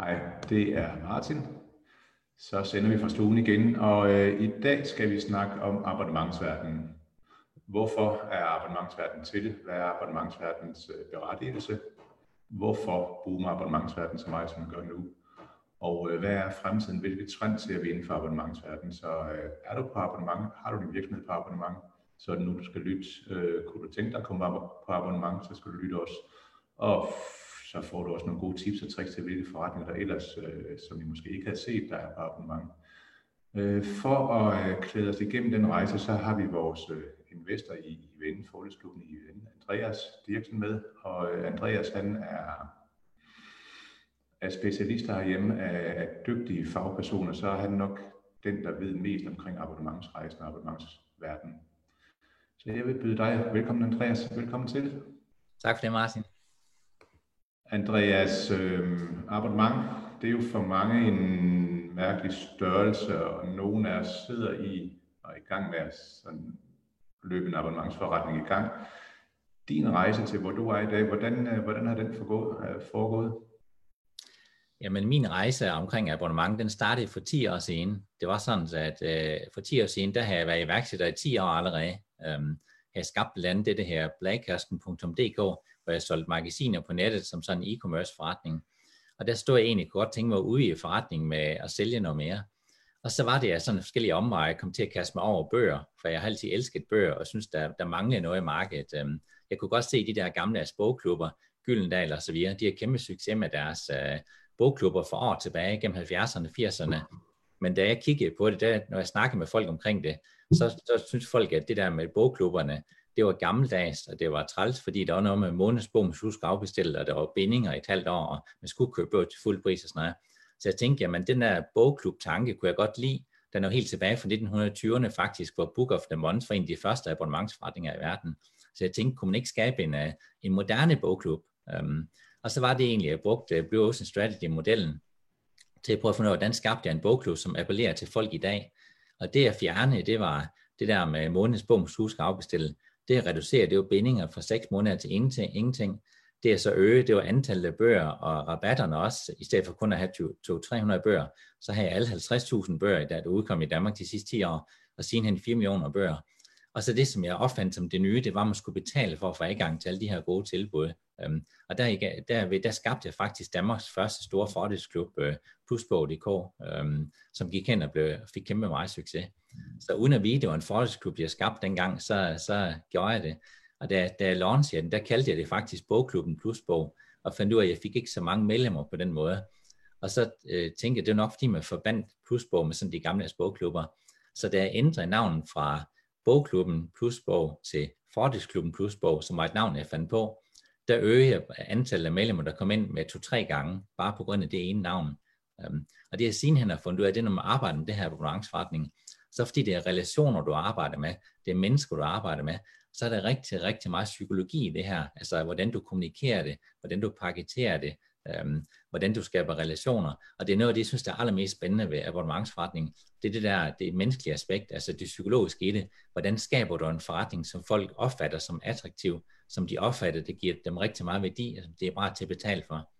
Hej, det er Martin. Så sender vi fra stuen igen, og øh, i dag skal vi snakke om abonnementsverdenen. Hvorfor er abonnementsverdenen til? Hvad er abonnementsverdenens øh, berettigelse? Hvorfor boomer abonnementsverdenen så meget, som den gør nu? Og øh, hvad er fremtiden? Hvilke trend ser vi inden for abonnementsverdenen? Så øh, er du på abonnement? Har du din virksomhed på abonnement? Så er det nu, du skal lytte. Øh, kunne du tænke dig at komme på abonnement, så skal du lytte også. Og så får du også nogle gode tips og tricks til, hvilke forretninger der ellers, øh, som I måske ikke havde set, der er på abonnement. Øh, for at øh, klæde os igennem den rejse, så har vi vores øh, investor i, i Vende, Forlæsklubben i Vende, Andreas Dirksen med. Og øh, Andreas, han er, er specialist herhjemme af, af dygtige fagpersoner, så er han nok den, der ved mest omkring abonnementsrejsen og abonnementsverdenen. Så jeg vil byde dig velkommen, Andreas. Velkommen til. Tak for det, Martin. Andreas, øh, abonnement, det er jo for mange en mærkelig størrelse, og nogen af os sidder i og er i gang med at sådan, løbe en abonnementsforretning i gang. Din rejse til, hvor du er i dag, hvordan, øh, hvordan har den foregået? Øh, foregået? Jamen min rejse omkring abonnement, den startede for 10 år siden. Det var sådan, at øh, for 10 år siden, der havde jeg været iværksætter i 10 år allerede. Øhm, jeg har skabt blandt andet det her blagkasten.dk, hvor jeg solgte magasiner på nettet som sådan en e-commerce forretning. Og der stod jeg egentlig godt tænke mig ude i forretningen med at sælge noget mere. Og så var det, at sådan forskellige omveje kom til at kaste mig over bøger, for jeg har altid elsket bøger, og synes, der, der manglede noget i markedet. Øhm, jeg kunne godt se de der gamle bogklubber, Gyldendal og så videre, de har kæmpe succes med deres øh, bogklubber for år tilbage, gennem 70'erne, 80'erne. Men da jeg kiggede på det, der, når jeg snakkede med folk omkring det, så, så synes folk, at det der med bogklubberne, det var gammeldags, og det var træls, fordi der var noget med månedsbog, man skulle afbestille, og der var bindinger i et halvt år, og man skulle købe bøger til fuld pris og sådan noget. Så jeg tænkte, jamen den der bogklub-tanke kunne jeg godt lide. Den er jo helt tilbage fra 1920'erne faktisk, hvor Book of the Month var en af de første abonnementsforretninger i verden. Så jeg tænkte, kunne man ikke skabe en, øh, en moderne bogklub? Um, og så var det egentlig, at jeg brugte øh, Blue Ocean Strategy-modellen til at prøve at finde ud af, hvordan skabte jeg en bogklub, som appellerer til folk i dag. Og det at fjerne, det var det der med månedsbog, man skulle afbestille det at reducere, det er jo bindinger fra 6 måneder til ingenting. ingenting. Det er så øge, det var antallet af bøger og rabatterne også, i stedet for kun at have 200-300 bøger, så har jeg alle 50.000 bøger, der er udkommet i Danmark de sidste 10 år, og hen 4 millioner bøger. Og så det, som jeg opfandt som det nye, det var, at man skulle betale for at få adgang til alle de her gode tilbud. Øhm, og der, der, der skabte jeg faktisk Danmarks første store fordelsklub, øh, Plusbog.dk, øhm, som gik hen og blev, fik kæmpe meget succes. Så uden at vide, det var en fordelsklub, jeg skabte dengang, så, så gjorde jeg det. Og da, da jeg launchede den, der kaldte jeg det faktisk Bogklubben Plusbog, og fandt ud af, at jeg fik ikke så mange medlemmer på den måde. Og så øh, tænkte jeg, det var nok fordi, man forbandt Plusbog med sådan de gamle bogklubber. Så da jeg ændrede navnet fra Bogklubben Plusbog til Fordelsklubben Plusbog, som var et navn, jeg fandt på, der øger jeg antallet af medlemmer, der kommer ind med to-tre gange, bare på grund af det ene navn. Um, og det jeg sidenhen har fundet ud af, det er, når man arbejder med det her abonnementsforretning, så fordi det er relationer, du arbejder med, det er mennesker, du arbejder med, så er der rigtig, rigtig meget psykologi i det her. Altså, hvordan du kommunikerer det, hvordan du paketerer det, øhm, hvordan du skaber relationer. Og det er noget af det, jeg synes, der er allermest spændende ved abonnementsforretning. Det er det der, det menneskelige aspekt, altså det psykologiske i det. Hvordan skaber du en forretning, som folk opfatter som attraktiv, som de opfatter, det giver dem rigtig meget værdi, altså det er bare til at betale for.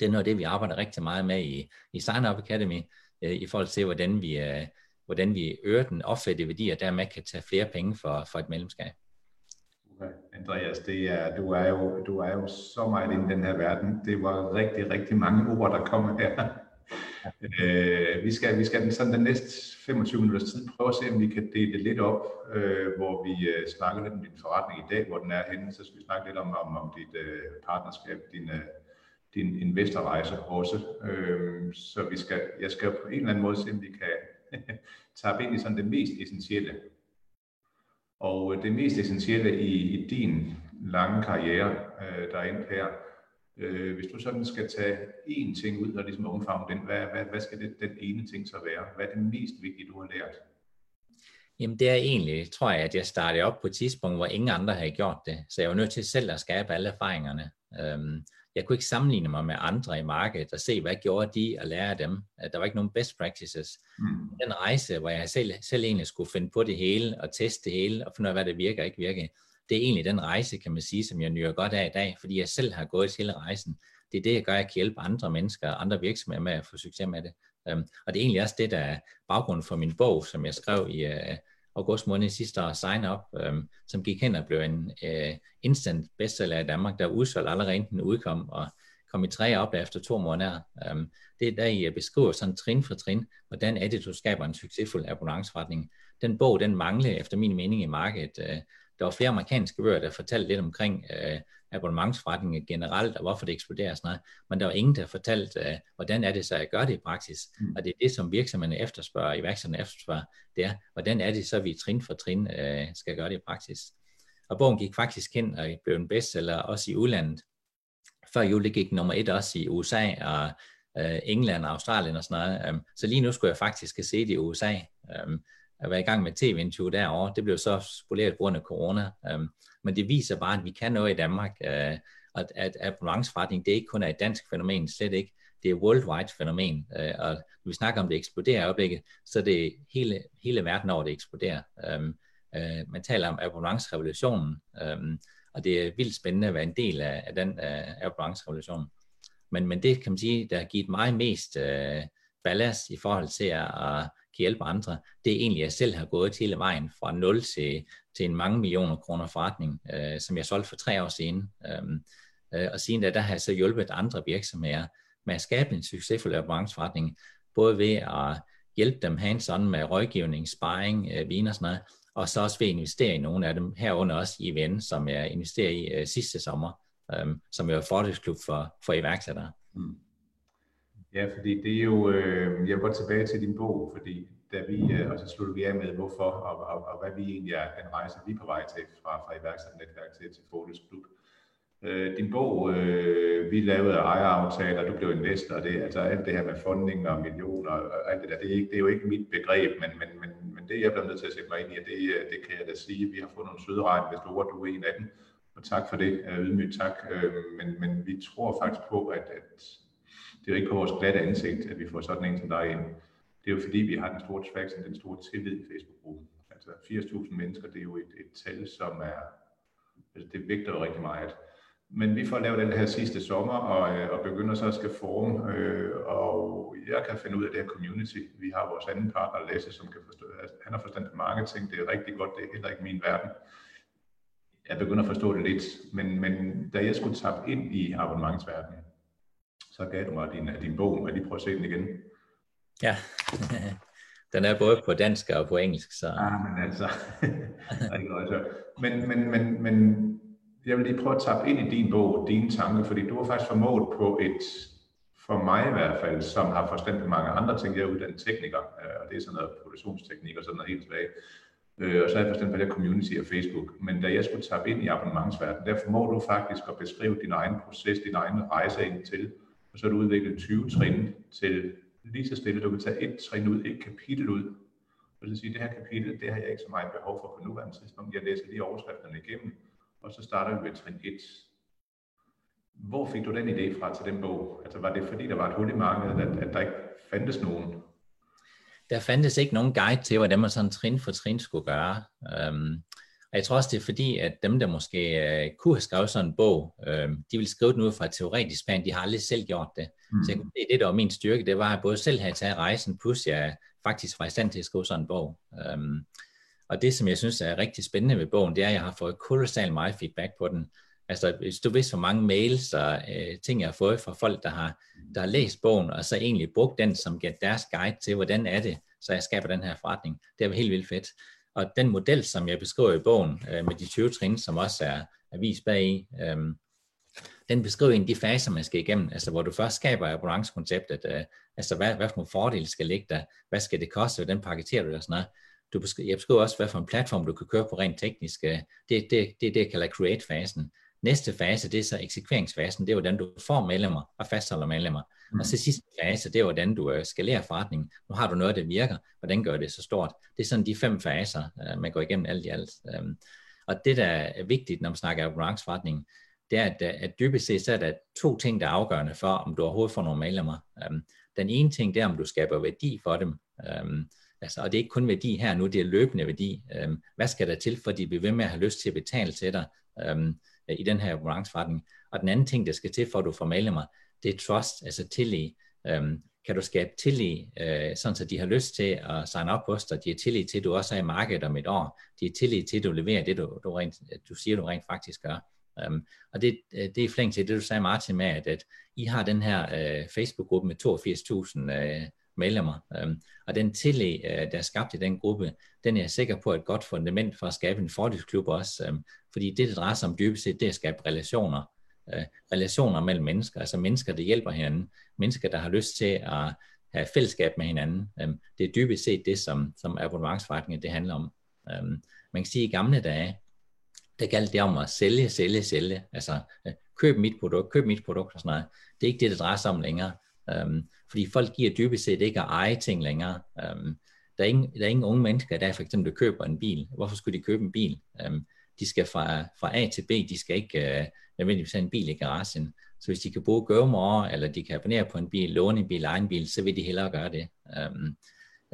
Det er noget af det, vi arbejder rigtig meget med i, i Sign Up Academy, øh, i forhold til, hvordan vi, øh, hvordan vi øger den opfattede værdi, og dermed kan tage flere penge for, for et medlemskab. Andreas, det er, du, er jo, du er jo så meget i den her verden. Det var rigtig, rigtig mange ord, der kom her. øh, vi skal, vi skal sådan den næste 25 minutters tid prøve at se, om vi kan dele det lidt op, øh, hvor vi øh, snakker lidt om din forretning i dag, hvor den er henne. Så skal vi snakke lidt om, om, om dit øh, partnerskab, din, øh, din investorrejse også. Øh, så vi skal, jeg skal på en eller anden måde se, om vi kan tabe ind i sådan det mest essentielle. Og øh, det mest essentielle i, i din lange karriere, øh, der er endt her, øh, hvis du sådan skal tage én ting ud og ligesom omfavne den, hvad, hvad, hvad skal det, den ene ting så være? Hvad er det mest vigtige, du har lært? Jamen det er egentlig, tror jeg, at jeg startede op på et tidspunkt, hvor ingen andre havde gjort det. Så jeg var nødt til selv at skabe alle erfaringerne. Øhm, jeg kunne ikke sammenligne mig med andre i markedet og se, hvad gjorde de og lære af dem. Der var ikke nogen best practices. Mm. Den rejse, hvor jeg selv, selv egentlig skulle finde på det hele og teste det hele og finde ud af, hvad det virker og ikke virker, det er egentlig den rejse, kan man sige, som jeg nyder godt af i dag, fordi jeg selv har gået hele rejsen. det er det, jeg gør, jeg kan hjælpe andre mennesker og andre virksomheder med at få succes med det. Um, og det er egentlig også det, der er baggrunden for min bog, som jeg skrev i uh, august måned sidste år, Sign Up, um, som gik hen og blev en øh, instant bestseller i Danmark, der udsolgt allerede inden den udkom, og kom i tre op efter to måneder. Um, det er der, I øh, beskriver sådan trin for trin, hvordan er det, du skaber en succesfuld abonnementsforretning. Den bog, den manglede efter min mening i markedet. Øh, der var flere amerikanske bøger, der fortalte lidt omkring øh, abonnementsforretninger generelt, og hvorfor det eksploderer og sådan noget. Men der var ingen, der fortalte, uh, hvordan er det så, at gøre det i praksis. Mm. Og det er det, som virksomhederne efterspørger, iværksætterne efterspørger, det er, hvordan er det så, vi trin for trin uh, skal gøre det i praksis. Og bogen gik faktisk hen og blev en bestseller også i udlandet. Før jul gik nummer et også i USA og uh, England og Australien og sådan noget. Um, så lige nu skulle jeg faktisk se det i USA. Um, at være i gang med tv-interview derovre. Det blev så spoleret på grund af corona. Um, men det viser bare, at vi kan noget i Danmark. Uh, at, at abonnementsforretning, det er ikke kun er et dansk fænomen, slet ikke. Det er et worldwide fænomen. Uh, og når vi snakker om, det eksploderer i øjeblikket, så er det hele, hele verden over, det eksploderer. Um, uh, man taler om abonnementsrevolutionen, um, og det er vildt spændende at være en del af, af den uh, abonnementsrevolution. Men, men det kan man sige, der har givet mig mest øh, ballast i forhold til at, at hjælpe andre, det er egentlig, at jeg selv har gået hele vejen fra 0 til, til en mange millioner kroner forretning, øh, som jeg solgte for tre år siden. Øhm, øh, og siden da, der har jeg så hjulpet andre virksomheder med at skabe en succesfuld abonnementsforretning, både ved at hjælpe dem hands-on med rådgivning, sparring, øh, vin og sådan noget, og så også ved at investere i nogle af dem, herunder også i Ven, som jeg investerede i øh, sidste sommer, øh, som er fordelsklub for, for iværksættere. Mm. Ja, fordi det er jo, øh, jeg går tilbage til din bog, fordi da vi, øh, og så slutter vi af med, hvorfor og, og, og hvad vi egentlig er, den rejse, vi er på vej til fra, fra iværksætternetværk til, til Fokus Klub. Øh, din bog, øh, vi lavede ejeraftaler, du blev investor, og det, altså alt det her med funding og millioner og alt det der, det er, ikke, det er jo ikke mit begreb, men, men, men, men det jeg bliver nødt til at sætte mig ind i, det, øh, det kan jeg da sige, vi har fået nogle søde regn, hvis du er, du er en af dem, og tak for det, øh, ydmygt tak, øh, men, men vi tror faktisk på, at, at det er jo ikke på vores glatte ansigt, at vi får sådan en som dig ind. Det er jo fordi, vi har den store traction, den store tillid i Facebook-gruppen. Altså 80.000 mennesker, det er jo et, et tal, som er, altså det vægter jo rigtig meget. Men vi får lavet den her sidste sommer, og, øh, og begynder så at skal forme, øh, og jeg kan finde ud af det her community. Vi har vores anden partner, Lasse, som kan forstå, altså, han har forstand på marketing, det er rigtig godt, det er heller ikke min verden. Jeg begynder at forstå det lidt, men, men da jeg skulle tappe ind i abonnementsverdenen, så gav du mig din, din bog, og lige prøve at se den igen. Ja, den er både på dansk og på engelsk. Så. Ah, men altså. Men, men, men, men jeg vil lige prøve at tappe ind i din bog, dine tanker, fordi du har faktisk formået på et, for mig i hvert fald, som har forstand på mange andre ting, jeg er uddannet tekniker, øh, og det er sådan noget produktionsteknik og sådan noget helt tilbage. Øh, og så har jeg forstand på det community og Facebook. Men da jeg skulle tappe ind i abonnementsverdenen, der formår du faktisk at beskrive din egen proces, din egen rejse ind til, og så har du udviklet 20 trin til lige så stille, du kan tage et trin ud, et kapitel ud, og så sige, det her kapitel, det har jeg ikke så meget behov for på nuværende tidspunkt. Jeg læser lige overskrifterne igennem, og så starter vi med trin 1. Hvor fik du den idé fra til den bog? Altså var det fordi, der var et hul i markedet, at, at der ikke fandtes nogen? Der fandtes ikke nogen guide til, hvordan man sådan trin for trin skulle gøre. Øhm, og jeg tror også, det er fordi, at dem, der måske uh, kunne have skrevet sådan en bog, uh, de ville skrive den ud fra et teoretisk plan, de har aldrig selv gjort det. Mm. Så jeg, det, det, der var min styrke, det var at både selv have taget rejsen, plus jeg faktisk var i stand til at skrive sådan en bog. Um, og det, som jeg synes er rigtig spændende ved bogen, det er, at jeg har fået kolossalt meget feedback på den. Altså, hvis du vidste, hvor mange mails og uh, ting, jeg har fået fra folk, der har, der har læst bogen, og så egentlig brugt den som deres guide til, hvordan er det, så jeg skaber den her forretning. Det er helt vildt fedt. Og den model, som jeg beskriver i bogen, øh, med de 20 trin, som også er, er vist bag i, øh, den beskriver en de faser, man skal igennem, altså hvor du først skaber abonnementskonceptet, øh, altså hvad, hvad for nogle fordele skal ligge der, hvad skal det koste, hvordan paketerer du det og sådan noget. Du beskriver, jeg beskriver også, hvad for en platform du kan køre på rent teknisk. Øh, det er det, det, det, jeg kalder create-fasen. Næste fase, det er så eksekveringsfasen, det er hvordan du får medlemmer og fastholder medlemmer. Mm. Og så sidste fase, det er hvordan du øh, skalerer forretningen. Nu har du noget, der virker, hvordan gør det så stort? Det er sådan de fem faser, øh, man går igennem alt i alt. Øhm, og det, der er vigtigt, når man snakker abonnementsforretning, det er, at, at dybest set så er der to ting, der er afgørende for, om du overhovedet får nogle medlemmer. Øhm, den ene ting, det er, om du skaber værdi for dem. Øhm, altså, og det er ikke kun værdi her nu, det er løbende værdi. hvad skal der til, for de bliver ved med at have lyst til at betale til dig? Øh, i den her abonnementsforretning. Og den anden ting, der skal til, for at du får medlemmer, det er trust, altså tillid. Øhm, kan du skabe tillid, øh, sådan så de har lyst til at signe op hos dig, de har tillid til, at du også er i markedet om et år, de har tillid til, at du leverer det, du, du, rent, du siger, du rent faktisk gør. Um, og det, øh, det er flink til det, du sagde, Martin, med, at, at I har den her øh, Facebook-gruppe med 82.000 øh, medlemmer, um, og den tillid, øh, der er skabt i den gruppe, den er jeg sikker på er et godt fundament for at skabe en fordelsklub også, um, fordi det, det drejer sig om dybest set, det er at skabe relationer, øh, relationer mellem mennesker, altså mennesker, der hjælper hinanden, mennesker, der har lyst til at have fællesskab med hinanden. Øhm, det er dybest set det, som, som abonnementsforretningen det handler om. Um, man kan sige, at i gamle dage, der galt det om at sælge, sælge, sælge. Altså, øh, køb mit produkt, køb mit produkt og sådan noget. Det er ikke det, det drejer sig om længere. Um, fordi folk giver dybest set ikke at eje ting længere. Um, der, er ingen, der er ingen unge mennesker, der for eksempel køber en bil. Hvorfor skulle de købe en bil? Um, de skal fra, fra A til B, de skal ikke øh, nødvendigvis have en bil i garagen. Så hvis de kan bruge GoMore, eller de kan abonnere på en bil, låne en bil, egen bil, så vil de hellere gøre det. Øhm,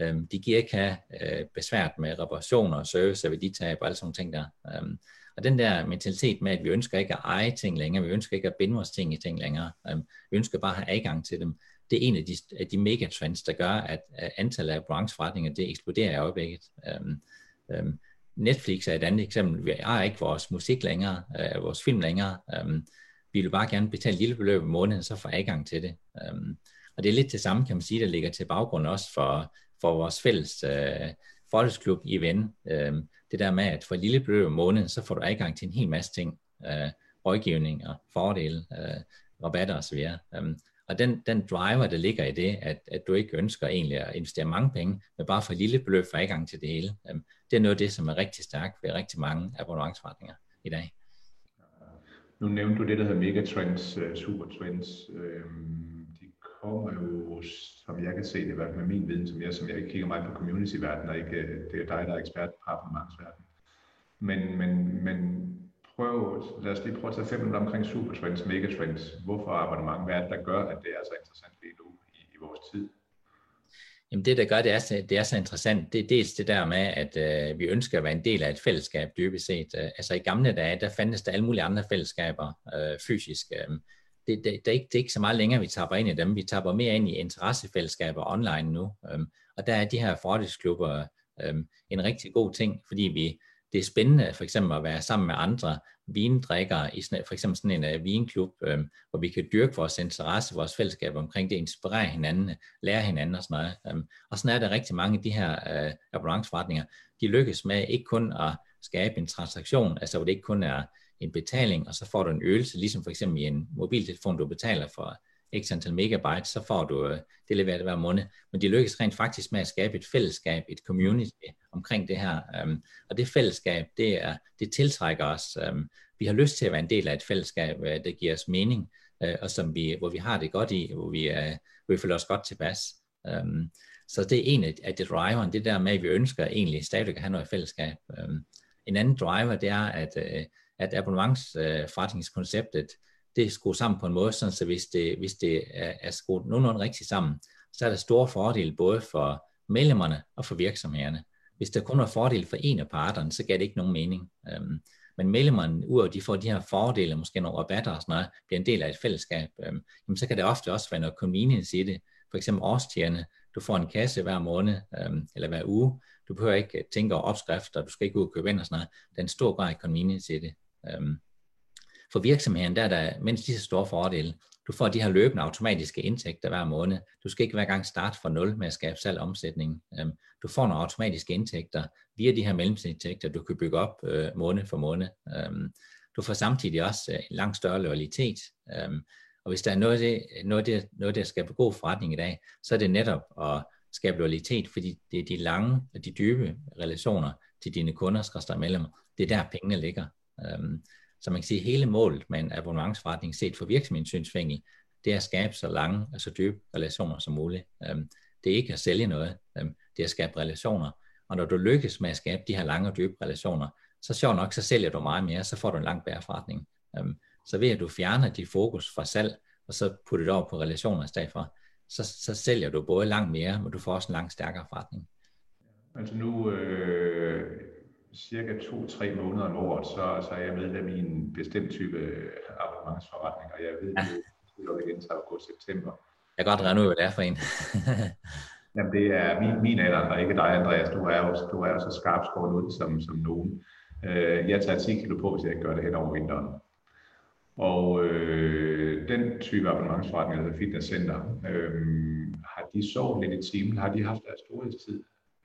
øhm, de giver ikke have øh, besvært med reparationer og service så vil de tage på alle sådan ting der. Øhm, og den der mentalitet med, at vi ønsker ikke at eje ting længere, vi ønsker ikke at binde vores ting i ting længere, øhm, vi ønsker bare at have adgang til dem, det er en af de, af de megatrends, der gør, at, at antallet af brancheforretninger, det eksploderer i øjeblikket. Øhm, øhm, Netflix er et andet eksempel. Vi har ikke vores musik længere, øh, vores film længere. Øh, vi vil bare gerne betale et lille beløb om måneden, så får adgang til det. Øh, og det er lidt det samme, kan man sige, der ligger til baggrund også for, for vores fælles øh, fordelsklub i Ven. Øh, det der med, at for et lille beløb om måneden, så får du adgang til en hel masse ting, øh, rådgivning og fordele, øh, rabatter osv. Øh, og den, den driver, der ligger i det, at, at du ikke ønsker egentlig at investere mange penge, men bare for et lille beløb for adgang til det hele, um, det er noget af det, som er rigtig stærkt ved rigtig mange abonnementsforretninger i dag. Nu nævnte du det, der hedder megatrends, øh, supertrends. Uh, de kommer jo, som jeg kan se det, i hvert fald med min viden, som jeg, som jeg ikke kigger meget på community-verdenen, og ikke, øh, det er dig, der er ekspert på abonnementsverdenen. Men, men, men prøve, lad os lige prøve at tage fem minutter omkring supertrends, megatrends. Hvorfor abonnement? Hvad er det, der gør, at det er så interessant lige nu i, i vores tid? Jamen det, der gør, det er, så, det er så interessant, det er dels det der med, at øh, vi ønsker at være en del af et fællesskab dybest set. Øh, altså i gamle dage, der fandtes der alle mulige andre fællesskaber øh, fysisk. Øh, det, det, det, er ikke, det er ikke så meget længere, vi tapper ind i dem. Vi tapper mere ind i interessefællesskaber online nu. Øh, og der er de her fordelsklubber øh, en rigtig god ting, fordi vi, det er spændende for eksempel at være sammen med andre vindrikkere i sådan, for eksempel sådan en uh, vinklub, øh, hvor vi kan dyrke vores interesse, vores fællesskab omkring det, inspirere hinanden, lære hinanden og sådan noget. Um, og sådan er der rigtig mange af de her uh, abonnementsforretninger. De lykkes med ikke kun at skabe en transaktion, altså hvor det ikke kun er en betaling, og så får du en øvelse, ligesom for eksempel i en mobiltelefon, du betaler for x antal megabyte, så får du øh, det leveret hver måned. Men de lykkes rent faktisk med at skabe et fællesskab, et community omkring det her. Um, og det fællesskab, det, er, det tiltrækker os. Um, vi har lyst til at være en del af et fællesskab, uh, der giver os mening, uh, og som vi, hvor vi har det godt i, hvor vi, øh, hvor vi føler os godt tilpas. Um, så det er en af, de det driveren, det der med, at vi ønsker egentlig stadig at have noget fællesskab. Um, en anden driver, det er, at, at abonnementsforretningskonceptet, det er skruet sammen på en måde, sådan, så hvis det, hvis det er, er skruet nogenlunde rigtigt sammen, så er der store fordele både for medlemmerne og for virksomhederne. Hvis der kun er fordele for en af parterne, så gav det ikke nogen mening. Øhm, men medlemmerne, udover de får de her fordele, måske nogle rabatter og sådan noget, bliver en del af et fællesskab, øhm, jamen, så kan det ofte også være noget convenience i det. For eksempel årstiderne, du får en kasse hver måned øhm, eller hver uge. Du behøver ikke tænke over opskrifter, du skal ikke ud og købe ind og sådan noget. Der er en stor grad af convenience i det. Øhm, for virksomheden der er der mindst lige så store fordele. Du får de her løbende automatiske indtægter hver måned. Du skal ikke hver gang starte fra nul med at skabe salg omsætning. Øhm, du får nogle automatiske indtægter via de her mellemindtægter, du kan bygge op øh, måned for måned. Øhm, du får samtidig også øh, en langt større loyalitet. Øhm, og hvis der er noget det, noget der, det, noget, der skaber god forretning i dag, så er det netop at skabe loyalitet, fordi det er de lange og de dybe relationer til dine kunder, skal medlemmer. Det er der pengene ligger. Så man kan sige, at hele målet med en abonnementsforretning set for virksomhedens synsvinkel, det er at skabe så lange og så dybe relationer som muligt. Øhm, det er ikke at sælge noget, øhm, det er at skabe relationer. Og når du lykkes med at skabe de her lange og dybe relationer, så sjovt nok, så sælger du meget mere, så får du en langt bedre forretning. Øhm, så ved at du fjerner dit fokus fra salg, og så putter det over på relationer i stedet for, så, så sælger du både langt mere, men du får også en langt stærkere forretning. Altså nu, øh, cirka to-tre måneder om året, så, så er jeg medlem i en bestemt type abonnementsforretning, og jeg ved, ja. det lukker igen til august-september. Jeg kan godt regne ud, hvad det er for en. Jamen det er min, min alder, og ikke dig, Andreas. Du er jo, du er jo så skarpt skåret ud som, som nogen. Øh, jeg tager 10 kilo på, hvis jeg ikke gør det hen over vinteren. Og øh, den type abonnementsforretning, altså fitnesscenter, øh, har de sovet lidt i timen? Har de haft deres storhedstid?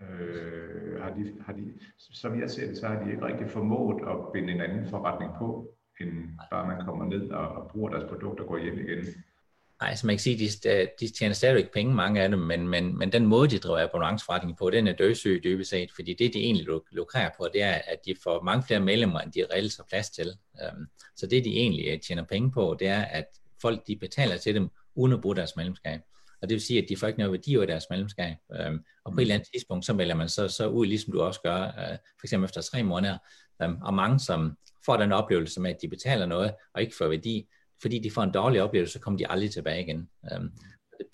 Øh, har de, har de, som jeg ser det, så har de ikke rigtig formået at binde en anden forretning på, end bare man kommer ned og, og bruger deres produkter og går hjem igen. Nej, som man kan sige, de, de tjener stadigvæk penge, mange af dem, men, men, men den måde, de driver abonnementsforretning på, den er dødsøg dybest set, fordi det, de egentlig lukrer på, det er, at de får mange flere medlemmer, end de reelt har plads til. Øhm, så det, de egentlig øh, tjener penge på, det er, at folk de betaler til dem, uden at bruge deres medlemskab. Og det vil sige, at de får ikke noget værdi af deres medlemskab. Um, og på et eller andet tidspunkt, så vælger man så, så ud, ligesom du også gør, uh, for eksempel efter tre måneder. Um, og mange, som får den oplevelse med, at de betaler noget, og ikke får værdi, fordi de får en dårlig oplevelse, så kommer de aldrig tilbage igen. Um,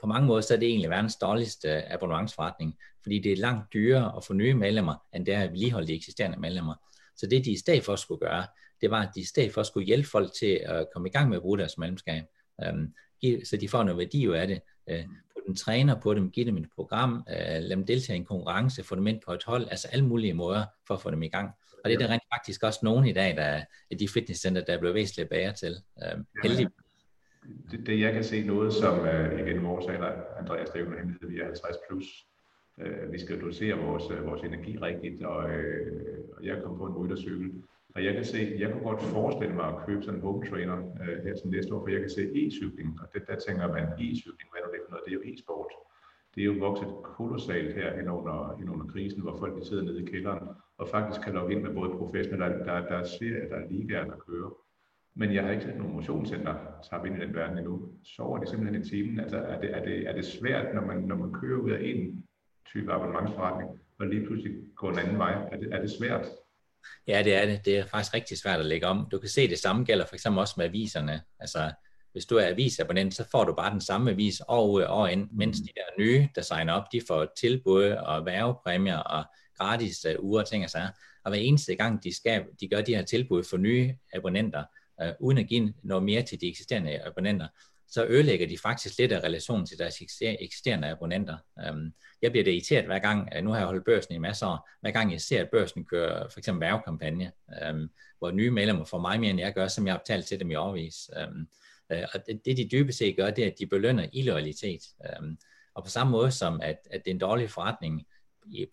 på mange måder så er det egentlig verdens dårligste abonnementsforretning, fordi det er langt dyrere at få nye medlemmer, end det er at vedligeholde de eksisterende medlemmer. Så det de i stedet for skulle gøre, det var, at de i stedet for skulle hjælpe folk til at komme i gang med at bruge deres medlemskab, um, så de får noget værdi ud af det. Uh, på den træner på dem, give dem et program, uh, lade dem deltage i en konkurrence, få dem ind på et hold, altså alle mulige måder for at få dem i gang. Og det er der rent faktisk også nogen i dag, der er de fitnesscenter, der er blevet væsentligt bedre til. Øh, heldig. Det, det, jeg kan se noget, som uh, igen vores alder, Andreas, det er jo en hemmelighed, vi er 50 plus. Uh, vi skal dosere vores, uh, vores energi rigtigt, og, uh, og jeg kom på en ryttercykel. Og jeg kan se, jeg kunne godt forestille mig at købe sådan en home trainer øh, her til næste år, for jeg kan se e-cykling, og det, der tænker man, e-cykling, hvad er det for noget? Det er jo e-sport det er jo vokset kolossalt her hen under, hen under krisen, hvor folk de sidder nede i kælderen og faktisk kan logge ind med både professionelle, der, der, der er serier, der er ligaer, der kører. Men jeg har ikke set nogen motionscenter tabe ind i den verden endnu. Sover det simpelthen i timen? Altså, er, det, er, det, er det svært, når man, når man kører ud af en type abonnementsforretning, og lige pludselig går en anden vej? Er det, er det svært? Ja, det er det. Det er faktisk rigtig svært at lægge om. Du kan se, det samme gælder for eksempel også med aviserne. Altså, hvis du er avisabonnent, så får du bare den samme avis år ud og ind, mens de der nye, der signer op, de får tilbud og værvepræmier og gratis uh, uger og ting og sager. Og hver eneste gang, de, skal, de gør de her tilbud for nye abonnenter, øh, uden at give noget mere til de eksisterende abonnenter, så ødelægger de faktisk lidt af relationen til deres eksisterende abonnenter. Øhm, jeg bliver det irriteret hver gang, nu har jeg holdt børsen i masser år, hver gang jeg ser, at børsen kører for eksempel værvekampagne, øhm, hvor nye medlemmer får mig mere, end jeg gør, som jeg har betalt til dem i årvis. Øhm, øh, og det, det de dybest set gør, det er, at de belønner illoyalitet. Og på samme måde som, at, at det er en dårlig forretning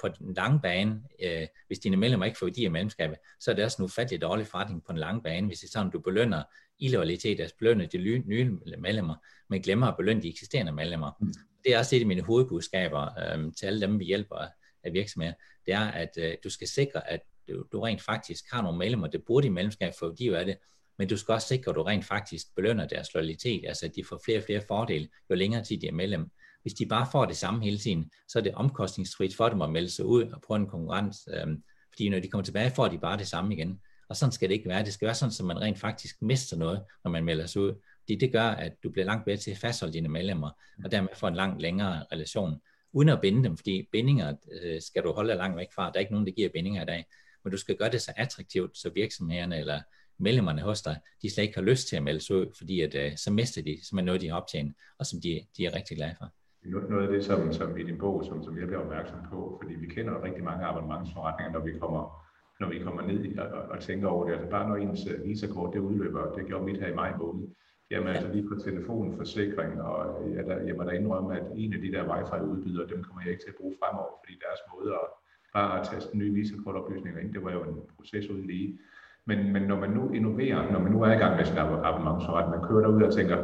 på den lange bane, øh, hvis dine medlemmer ikke får værdi af medlemskabet, så er det også en ufattelig dårlig forretning på den lange bane, hvis det er sådan, du belønner illoyalitet, altså belønner de nye medlemmer, men glemmer at belønne de eksisterende medlemmer. Mm. Det er også et af mine hovedbudskaber øh, til alle dem, vi hjælper af virksomheder, det er, at øh, du skal sikre, at du, du rent faktisk har nogle medlemmer, der bruger din medlemskab for værdi af det, men du skal også sikre, at du rent faktisk belønner deres loyalitet, altså at de får flere og flere fordele, jo længere tid de er medlem. Hvis de bare får det samme hele tiden, så er det omkostningsfrit for dem at melde sig ud og prøve en konkurrence, Øh, fordi når de kommer tilbage, får de bare det samme igen. Og sådan skal det ikke være. Det skal være sådan, at man rent faktisk mister noget, når man melder sig ud. Fordi det gør, at du bliver langt bedre til at fastholde dine medlemmer, og dermed får en langt længere relation, uden at binde dem, fordi bindinger øh, skal du holde dig langt væk fra. Der er ikke nogen, der giver bindinger i dag. Men du skal gøre det så attraktivt, så virksomhederne eller medlemmerne hos dig, de slet ikke har lyst til at melde sig ud, fordi at, øh, så mister de simpelthen noget, de har optjent, og som de, de er rigtig glade for. Noget af det, som, som i din bog, som, som jeg bliver opmærksom på, fordi vi kender rigtig mange abonnementsforretninger, når vi kommer, når vi kommer ned og, og, og tænker over det. Altså bare når ens øh, visakort det udløber, det gjorde mit her i maj måned, Jamen altså lige på telefonen, forsikring, og øh, jeg, der, jeg må da indrømme, at en af de der wifi-udbydere, dem kommer jeg ikke til at bruge fremover, fordi deres måde at bare at taste nye visakortoplysninger ind, det var jo en proces uden lige. Men, men når man nu innoverer, når man nu er i gang med sin abonnementsforretning, man kører derud og tænker,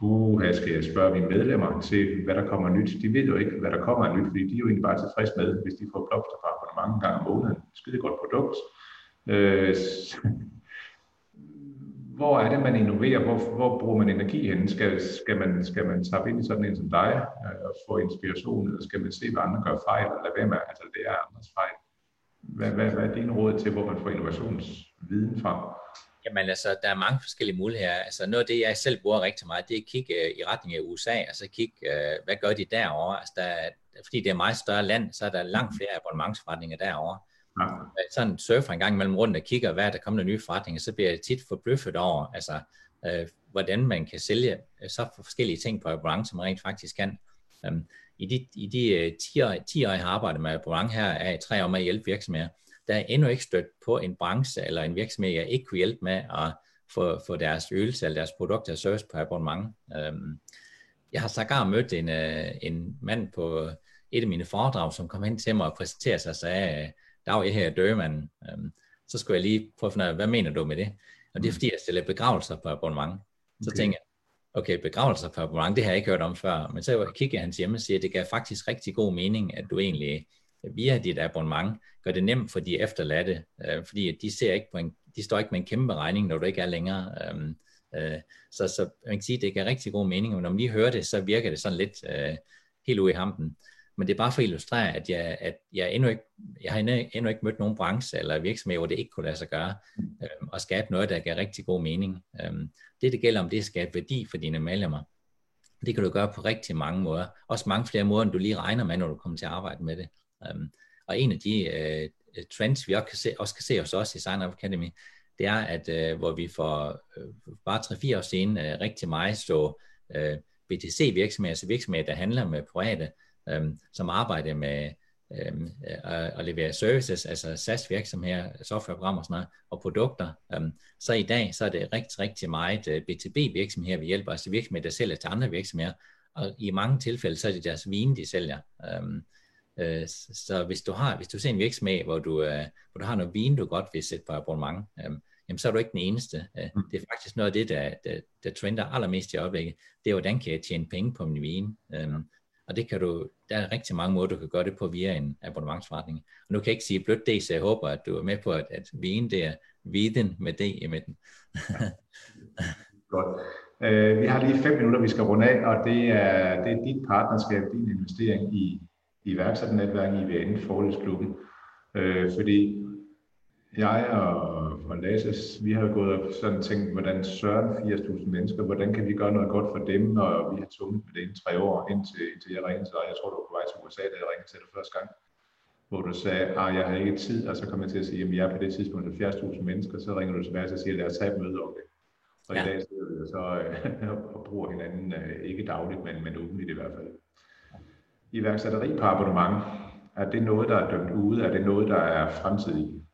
puh, her skal jeg spørge mine medlemmer til, hvad der kommer nyt. De ved jo ikke, hvad der kommer nyt, fordi de er jo egentlig bare tilfredse med, hvis de får blomster fra mange gange om måneden. Skide godt produkt. Øh, hvor er det, man innoverer? Hvor, hvor bruger man energi hen? Skal, skal, man, skal man tappe ind i sådan en som dig øh, og få inspiration, eller skal man se, hvad andre gør fejl, eller hvad med, altså det er andres fejl? Hvad, hvad, hvad er dine råd til, hvor man får innovationsviden fra? Jamen altså, der er mange forskellige muligheder. Altså noget af det, jeg selv bruger rigtig meget, det er at kigge uh, i retning af USA, altså kigge, uh, hvad gør de derovre? Altså der, fordi det er et meget større land, så er der langt flere abonnementsforretninger derovre. Ja. Sådan surfer en gang mellem rundt og kigger, hvad er der kommer nye forretninger, så bliver jeg tit forbløffet over, altså uh, hvordan man kan sælge så forskellige ting på abonnement, som man rent faktisk kan. Um, I de, i de 10, år, 10 år, jeg har arbejdet med abonnement her, er jeg tre år med at hjælpe virksomheder. Der er endnu ikke stødt på en branche eller en virksomhed, jeg ikke kunne hjælpe med at få, få deres ydelse eller deres produkter og service på abonnement. Um, jeg har sågar mødt en, en mand på et af mine foredrag, som kom hen til mig og præsenterede sig og sagde, dag jeg her dømanden. Um, så skulle jeg lige prøve at finde ud af, hvad mener du med det? Og det er mm. fordi, jeg stiller begravelser på abonnement. Så okay. tænker jeg, okay, begravelser på abonnement, det har jeg ikke hørt om før. Men så kigger jeg hans hjemmeside, det gav faktisk rigtig god mening, at du egentlig via dit abonnement gør det nemt for de efterladte, øh, fordi de, ser ikke på en, de står ikke med en kæmpe regning, når du ikke er længere. Øh, øh, så, så man kan sige, at det giver rigtig god mening, men når man lige hører det, så virker det sådan lidt øh, helt ude i hampen. Men det er bare for at illustrere, at jeg, at jeg, endnu ikke, jeg har endnu, endnu ikke mødt nogen branche eller virksomhed, hvor det ikke kunne lade sig gøre, øh, og skabe noget, der giver rigtig god mening. Øh, det, det gælder om, det er at skabe værdi for dine medlemmer. Det kan du gøre på rigtig mange måder. Også mange flere måder, end du lige regner med, når du kommer til at arbejde med det. Øhm, og en af de øh, trends, vi også kan, se, også kan se hos os i Sign Up Academy, det er, at øh, hvor vi for øh, bare 3-4 år siden øh, rigtig meget så øh, BTC-virksomheder, altså virksomheder, der handler med private, øhm, som arbejder med øhm, at, at levere services, altså SaaS virksomheder, softwareprogrammer og sådan noget, og produkter. Øhm, så i dag så er det rigtig, rigtig meget øh, B2B virksomheder, vi hjælper, altså virksomheder, der sælger til andre virksomheder, og i mange tilfælde, så er det deres vin, de sælger. Øhm, øh, så hvis du har, hvis du ser en virksomhed, hvor du, øh, hvor du har noget vin, du godt vil sætte på abonnement, øh, jamen så er du ikke den eneste. Øh, mm. Det er faktisk noget af det, der, der, der trender allermest i øjeblikket. Det er, hvordan kan jeg tjene penge på min vin? Øhm, og det kan du, der er rigtig mange måder, du kan gøre det på via en abonnementsforretning. Og nu kan jeg ikke sige blødt D, så jeg håber, at du er med på, at, at viden, det er viden med D i midten. Godt. Uh, vi har lige fem minutter, vi skal runde af, og det er, det er dit partnerskab, din investering i iværksætternetværk i VN Fordelsklubben. Uh, fordi jeg og og Lasse, vi har gået og sådan tænkt, hvordan søren 80.000 mennesker, hvordan kan vi gøre noget godt for dem, når vi har tumlet med det i tre år, indtil, indtil jeg ringede til dig. Jeg tror, du var på vej til USA, da jeg ringede til dig første gang, hvor du sagde, at ah, jeg har ikke tid, og så kom jeg til at sige, at jeg er på det tidspunkt 70.000 mennesker, så ringer du tilbage og siger, lad os tage et møde om det. Og ja. i dag sidder vi så øh, og bruger hinanden, øh, ikke dagligt, men, men ugenligt i hvert fald. Iværksætteri på abonnement, er det noget, der er dømt ude? Er det noget, der er fremtidigt?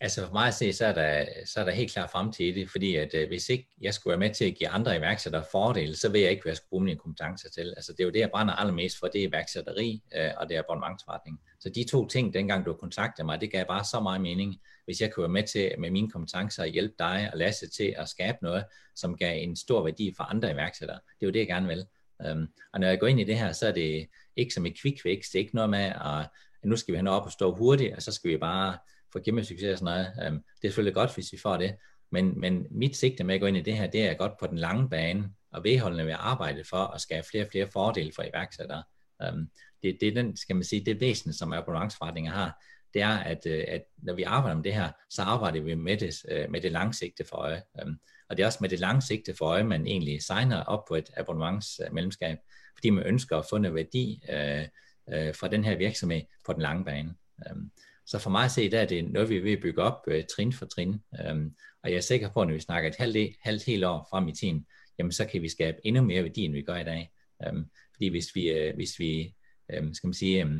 Altså for mig at se, så er der, så er der helt klart fremtid i det, fordi at øh, hvis ikke jeg skulle være med til at give andre iværksættere fordele, så ved jeg ikke, hvad jeg skulle bruge mine kompetencer til. Altså det er jo det, jeg brænder allermest for, det er iværksætteri øh, og det er abonnementsforretning. Så de to ting, dengang du kontaktede mig, det gav bare så meget mening, hvis jeg kunne være med til med mine kompetencer at hjælpe dig og Lasse til at skabe noget, som gav en stor værdi for andre iværksættere. Det er jo det, jeg gerne vil. Øhm, og når jeg går ind i det her, så er det ikke som et quick fix, det er ikke noget med, at nu skal vi have noget op og stå hurtigt, og så skal vi bare få kæmpe succes og sådan noget. Øhm, det er selvfølgelig godt, hvis vi får det, men, men mit sigte med at gå ind i det her, det er godt på den lange bane, og vedholdende ved at arbejde for at skabe flere og flere fordele for iværksættere. Um, det, det er den, skal man sige, det væsen, som abonnementsforretninger har, det er, at, øh, at når vi arbejder med det her, så arbejder vi med det, øh, med det langsigte for øje. Um, og det er også med det langsigte for øje, man egentlig signer op på et abonnementsmedlemskab, øh, fordi man ønsker at få noget værdi øh, uh, fra den her virksomhed på den lange bane. Øhm, så for mig at se, der er det noget, vi er ved at bygge op øh, trin for trin. Um, og jeg er sikker på, at når vi snakker et halvt, halvt helt år frem i tiden, jamen så kan vi skabe endnu mere værdi, end vi gør i dag. Um, fordi hvis vi, øh, hvis vi øh, skal man sige, øh,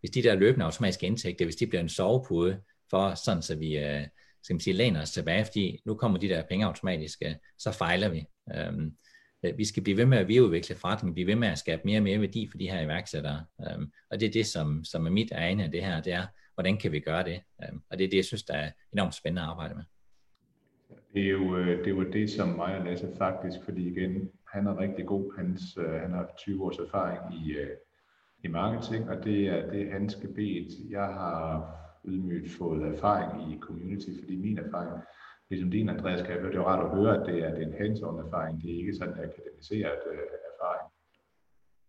hvis de der løbende automatiske indtægter, hvis de bliver en sovepude for sådan, så vi øh, skal man sige, læner os tilbage, fordi nu kommer de der penge automatisk, så fejler vi. Øhm, øh, vi skal blive ved med at videreudvikle forretningen, blive ved med at skabe mere og mere værdi for de her iværksættere. Øhm, og det er det, som, som er mit ane af det her, det er, hvordan kan vi gøre det? Øhm, og det er det, jeg synes, der er enormt spændende at arbejde med. Det er jo øh, det, var det som mig og Lasse faktisk, fordi igen, han er rigtig god. Hans, øh, han har 20 års erfaring i, i marketing, og det er det, er hans gebet. Jeg har ydmygt fået erfaring i community, fordi min erfaring, ligesom din Andreas, kan det er jo rart at høre, at det er, det er en hands-on erfaring, det er ikke sådan en akademiseret uh, erfaring.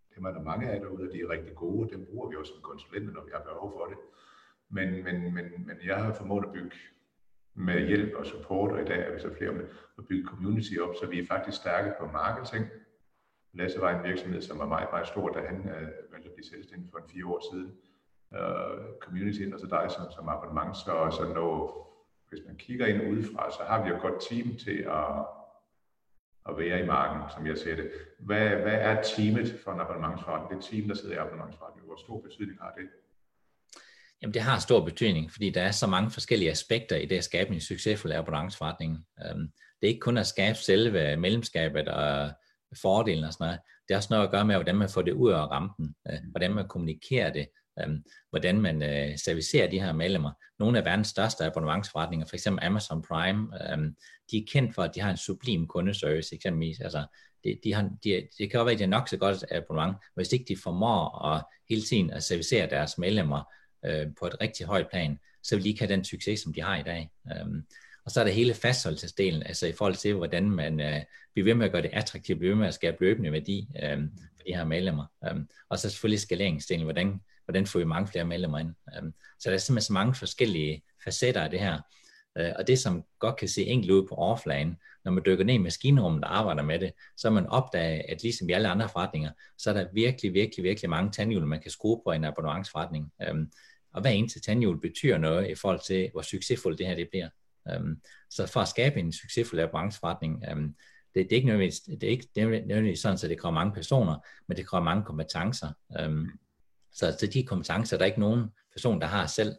Det er der mange af derude, og de er rigtig gode, dem bruger vi også som konsulenter, når vi har behov for det. Men, men, men, men jeg har formået at bygge med hjælp og support, og i dag er vi så flere med at bygge community op, så vi er faktisk stærke på marketing. Lasse var en virksomhed, som var meget, meget stor, da han øh, valgte at blive selvstændig for en fire år siden. Uh, community, og så dig som, som abonnement, så, så når, hvis man kigger ind udefra, så har vi jo et godt team til at, at være i marken, som jeg ser det. Hvad, hvad er teamet for en abonnementsforretning? Det team, der sidder i abonnementsforretningen, hvor stor betydning har det? Jamen det har stor betydning, fordi der er så mange forskellige aspekter i det at skabe en succesfuld abonnementsforretning. Øhm, det er ikke kun at skabe selve medlemskabet og fordelen og sådan noget. Det har også noget at gøre med, hvordan man får det ud af rampen, øh, hvordan man kommunikerer det, øhm, hvordan man øh, servicerer de her medlemmer. Nogle af verdens største abonnementsforretninger, f.eks. Amazon Prime, øhm, de er kendt for, at de har en sublim kundeservice eksempelvis. Altså, de, de har, de, det kan jo være, at de har nok så godt abonnement, hvis ikke de formår at hele tiden at servicere deres medlemmer øh, på et rigtig højt plan, så vil de ikke have den succes, som de har i dag. Øhm, og så er der hele fastholdelsesdelen, altså i forhold til, hvordan man øh, bliver ved med at gøre det attraktivt, bliver ved med at skabe løbende værdi øh, for de her medlemmer. Øh, og så selvfølgelig skaleringsdelen, hvordan, hvordan får vi mange flere medlemmer ind. Øhm, så der er simpelthen så mange forskellige facetter af det her. Øh, og det, som godt kan se enkelt ud på overfladen, når man dykker ned i maskinrummet og arbejder med det, så man opdager, at ligesom i alle andre forretninger, så er der virkelig, virkelig, virkelig mange tandhjul, man kan skrue på i en abonnementsforretning. Øhm, og hver eneste tandhjul betyder noget i forhold til, hvor succesfuldt det her det bliver. Øhm, så for at skabe en succesfuld abonnementsforretning, det, det, er ikke nødvendigvis, det er ikke nødvendigvis sådan, at det kræver mange personer, men det kræver mange kompetencer. Øhm, så, så de kompetencer, der er ikke nogen person, der har selv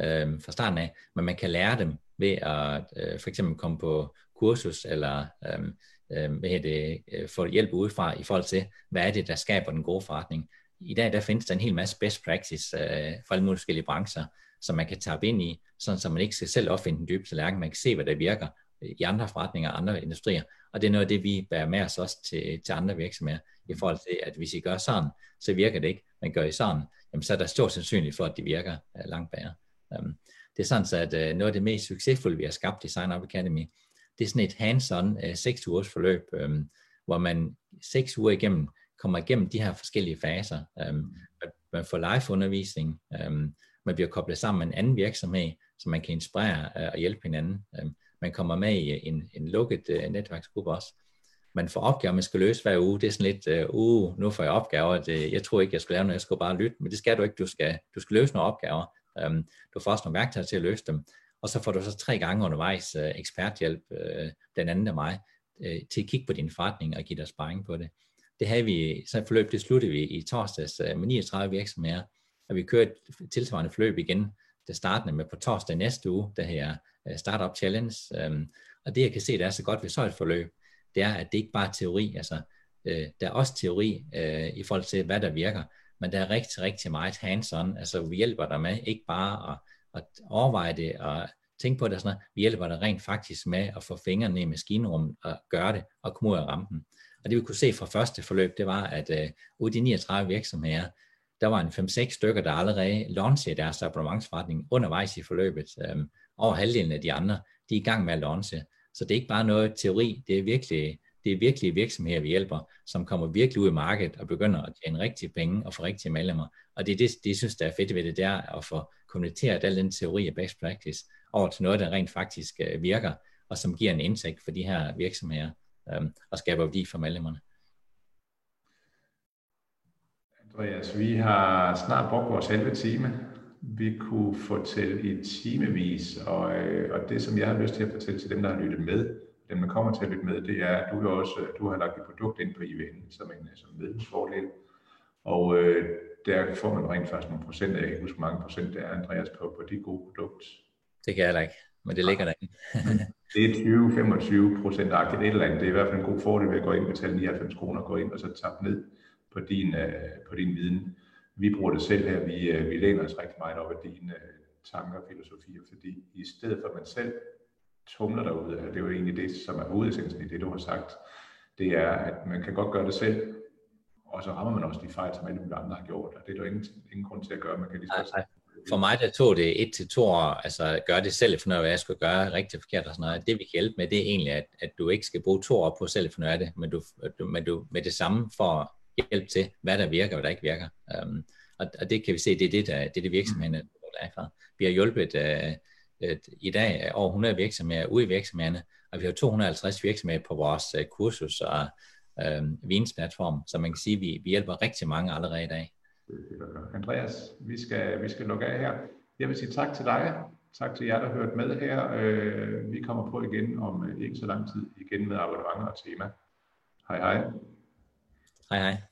øh, fra starten af, men man kan lære dem ved at øh, for eksempel komme på kursus, eller øh, um, hvad det, øh, få hjælp udefra i forhold til, hvad er det, der skaber den gode forretning. I dag der findes der en hel masse best practice øh, fra alle mulige forskellige brancher, som man kan tabe ind i, sådan så man ikke skal selv opfinde den dybe tallerken, man kan se, hvad der virker i andre forretninger og andre industrier. Og det er noget af det, vi bærer med os også til, til andre virksomheder, i forhold til, at hvis I gør sådan, så virker det ikke, men gør I sådan, jamen så er der stor sandsynlighed for, at det virker uh, langt bedre. Um, det er sådan så, at uh, noget af det mest succesfulde, vi har skabt i Sign Up Academy, det er sådan et hands-on uh, 6 ugers forløb, um, hvor man 6 uger igennem kommer igennem de her forskellige faser. Um, man får live-undervisning, um, man bliver koblet sammen med en anden virksomhed, så man kan inspirere øh, og hjælpe hinanden. Øh, man kommer med i øh, en, en lukket øh, netværksgruppe også. Man får opgaver, man skal løse hver uge. Det er sådan lidt, øh, uh, nu får jeg opgaver. Det, øh, jeg tror ikke, jeg skal lave noget, jeg skal bare lytte. Men det skal du ikke. Du skal, du skal løse nogle opgaver. Um, du får også nogle værktøjer til at løse dem. Og så får du så tre gange undervejs uh, eksperthjælp, uh, den anden af mig, uh, til at kigge på din forretning og give dig sparring på det. Det havde vi, så forløb det sluttede vi i torsdags uh, med 39 virksomheder, og vi kører et tilsvarende forløb igen, det startende med på torsdag næste uge, der her Øh, startup Challenge. Øhm, og det jeg kan se, der er så godt ved så et forløb, det er, at det ikke bare er teori, altså øh, der er også teori øh, i forhold til, hvad der virker, men der er rigtig, rigtig meget hands-on, altså vi hjælper dig med ikke bare at, at overveje det og tænke på det, sådan noget. vi hjælper dig rent faktisk med at få fingrene i maskinrummet og gøre det og komme ud af rampen. Og det vi kunne se fra første forløb, det var, at øh, ud af de 39 virksomheder, der var en 5-6 stykker, der allerede launchede deres abonnementsforretning undervejs i forløbet. Øhm, over halvdelen af de andre, de er i gang med at launche. Så det er ikke bare noget teori, det er virkelig, det er virkelig virksomheder, vi hjælper, som kommer virkelig ud i markedet og begynder at tjene rigtige penge og få rigtige medlemmer. Og det er det, det synes, der er fedt ved det, der at få kommunikeret al den teori af best practice over til noget, der rent faktisk øh, virker, og som giver en indtægt for de her virksomheder øhm, og skaber værdi for medlemmerne. Andreas, vi har snart brugt vores halve time. Vi kunne fortælle i timevis, og, øh, og det, som jeg har lyst til at fortælle til dem, der har lyttet med, dem, der kommer til at lytte med, det er, at du, er også, du har lagt et produkt ind på IVN som en som medlemsfordel. Og øh, der får man rent faktisk nogle procent af, jeg kan huske, hvor mange procent det er, Andreas, på, på de gode produkter. Det kan jeg da ikke, men det ligger der det er 20-25 procent agtigt et eller andet. Det er i hvert fald en god fordel ved at gå ind og betale 99 kroner, gå ind og så tappe ned på din, øh, på din viden. Vi bruger det selv her, vi, øh, vi læner os rigtig meget op af dine øh, tanker og filosofier, fordi i stedet for at man selv tumler derude, det er jo egentlig det, som er hovedessensen i det, du har sagt, det er, at man kan godt gøre det selv, og så rammer man også de fejl, som alle mulige andre har gjort, og det er der ingen, ingen grund til at gøre. Man kan lige nej, For mig der tog det et til to år, altså gøre det selv, for hvad jeg skulle gøre rigtig forkert og sådan noget. Det vi kan hjælpe med, det er egentlig, at, at du ikke skal bruge to år på selv for noget af det, men du, du, men du med det samme for hjælp til, hvad der virker og hvad der ikke virker. Um, og, og det kan vi se, det er det, der, det, er det virksomhederne er fra. Vi har hjulpet uh, et, i dag over 100 virksomheder ude i virksomhederne, og vi har 250 virksomheder på vores uh, kursus og uh, vinsplatform, så man kan sige, at vi, vi hjælper rigtig mange allerede i dag. Andreas, vi skal, vi skal lukke af her. Jeg vil sige tak til dig. Tak til jer, der hørte med her. Vi kommer på igen om ikke så lang tid igen med abonnementer og tema. Hej hej. Hej hej.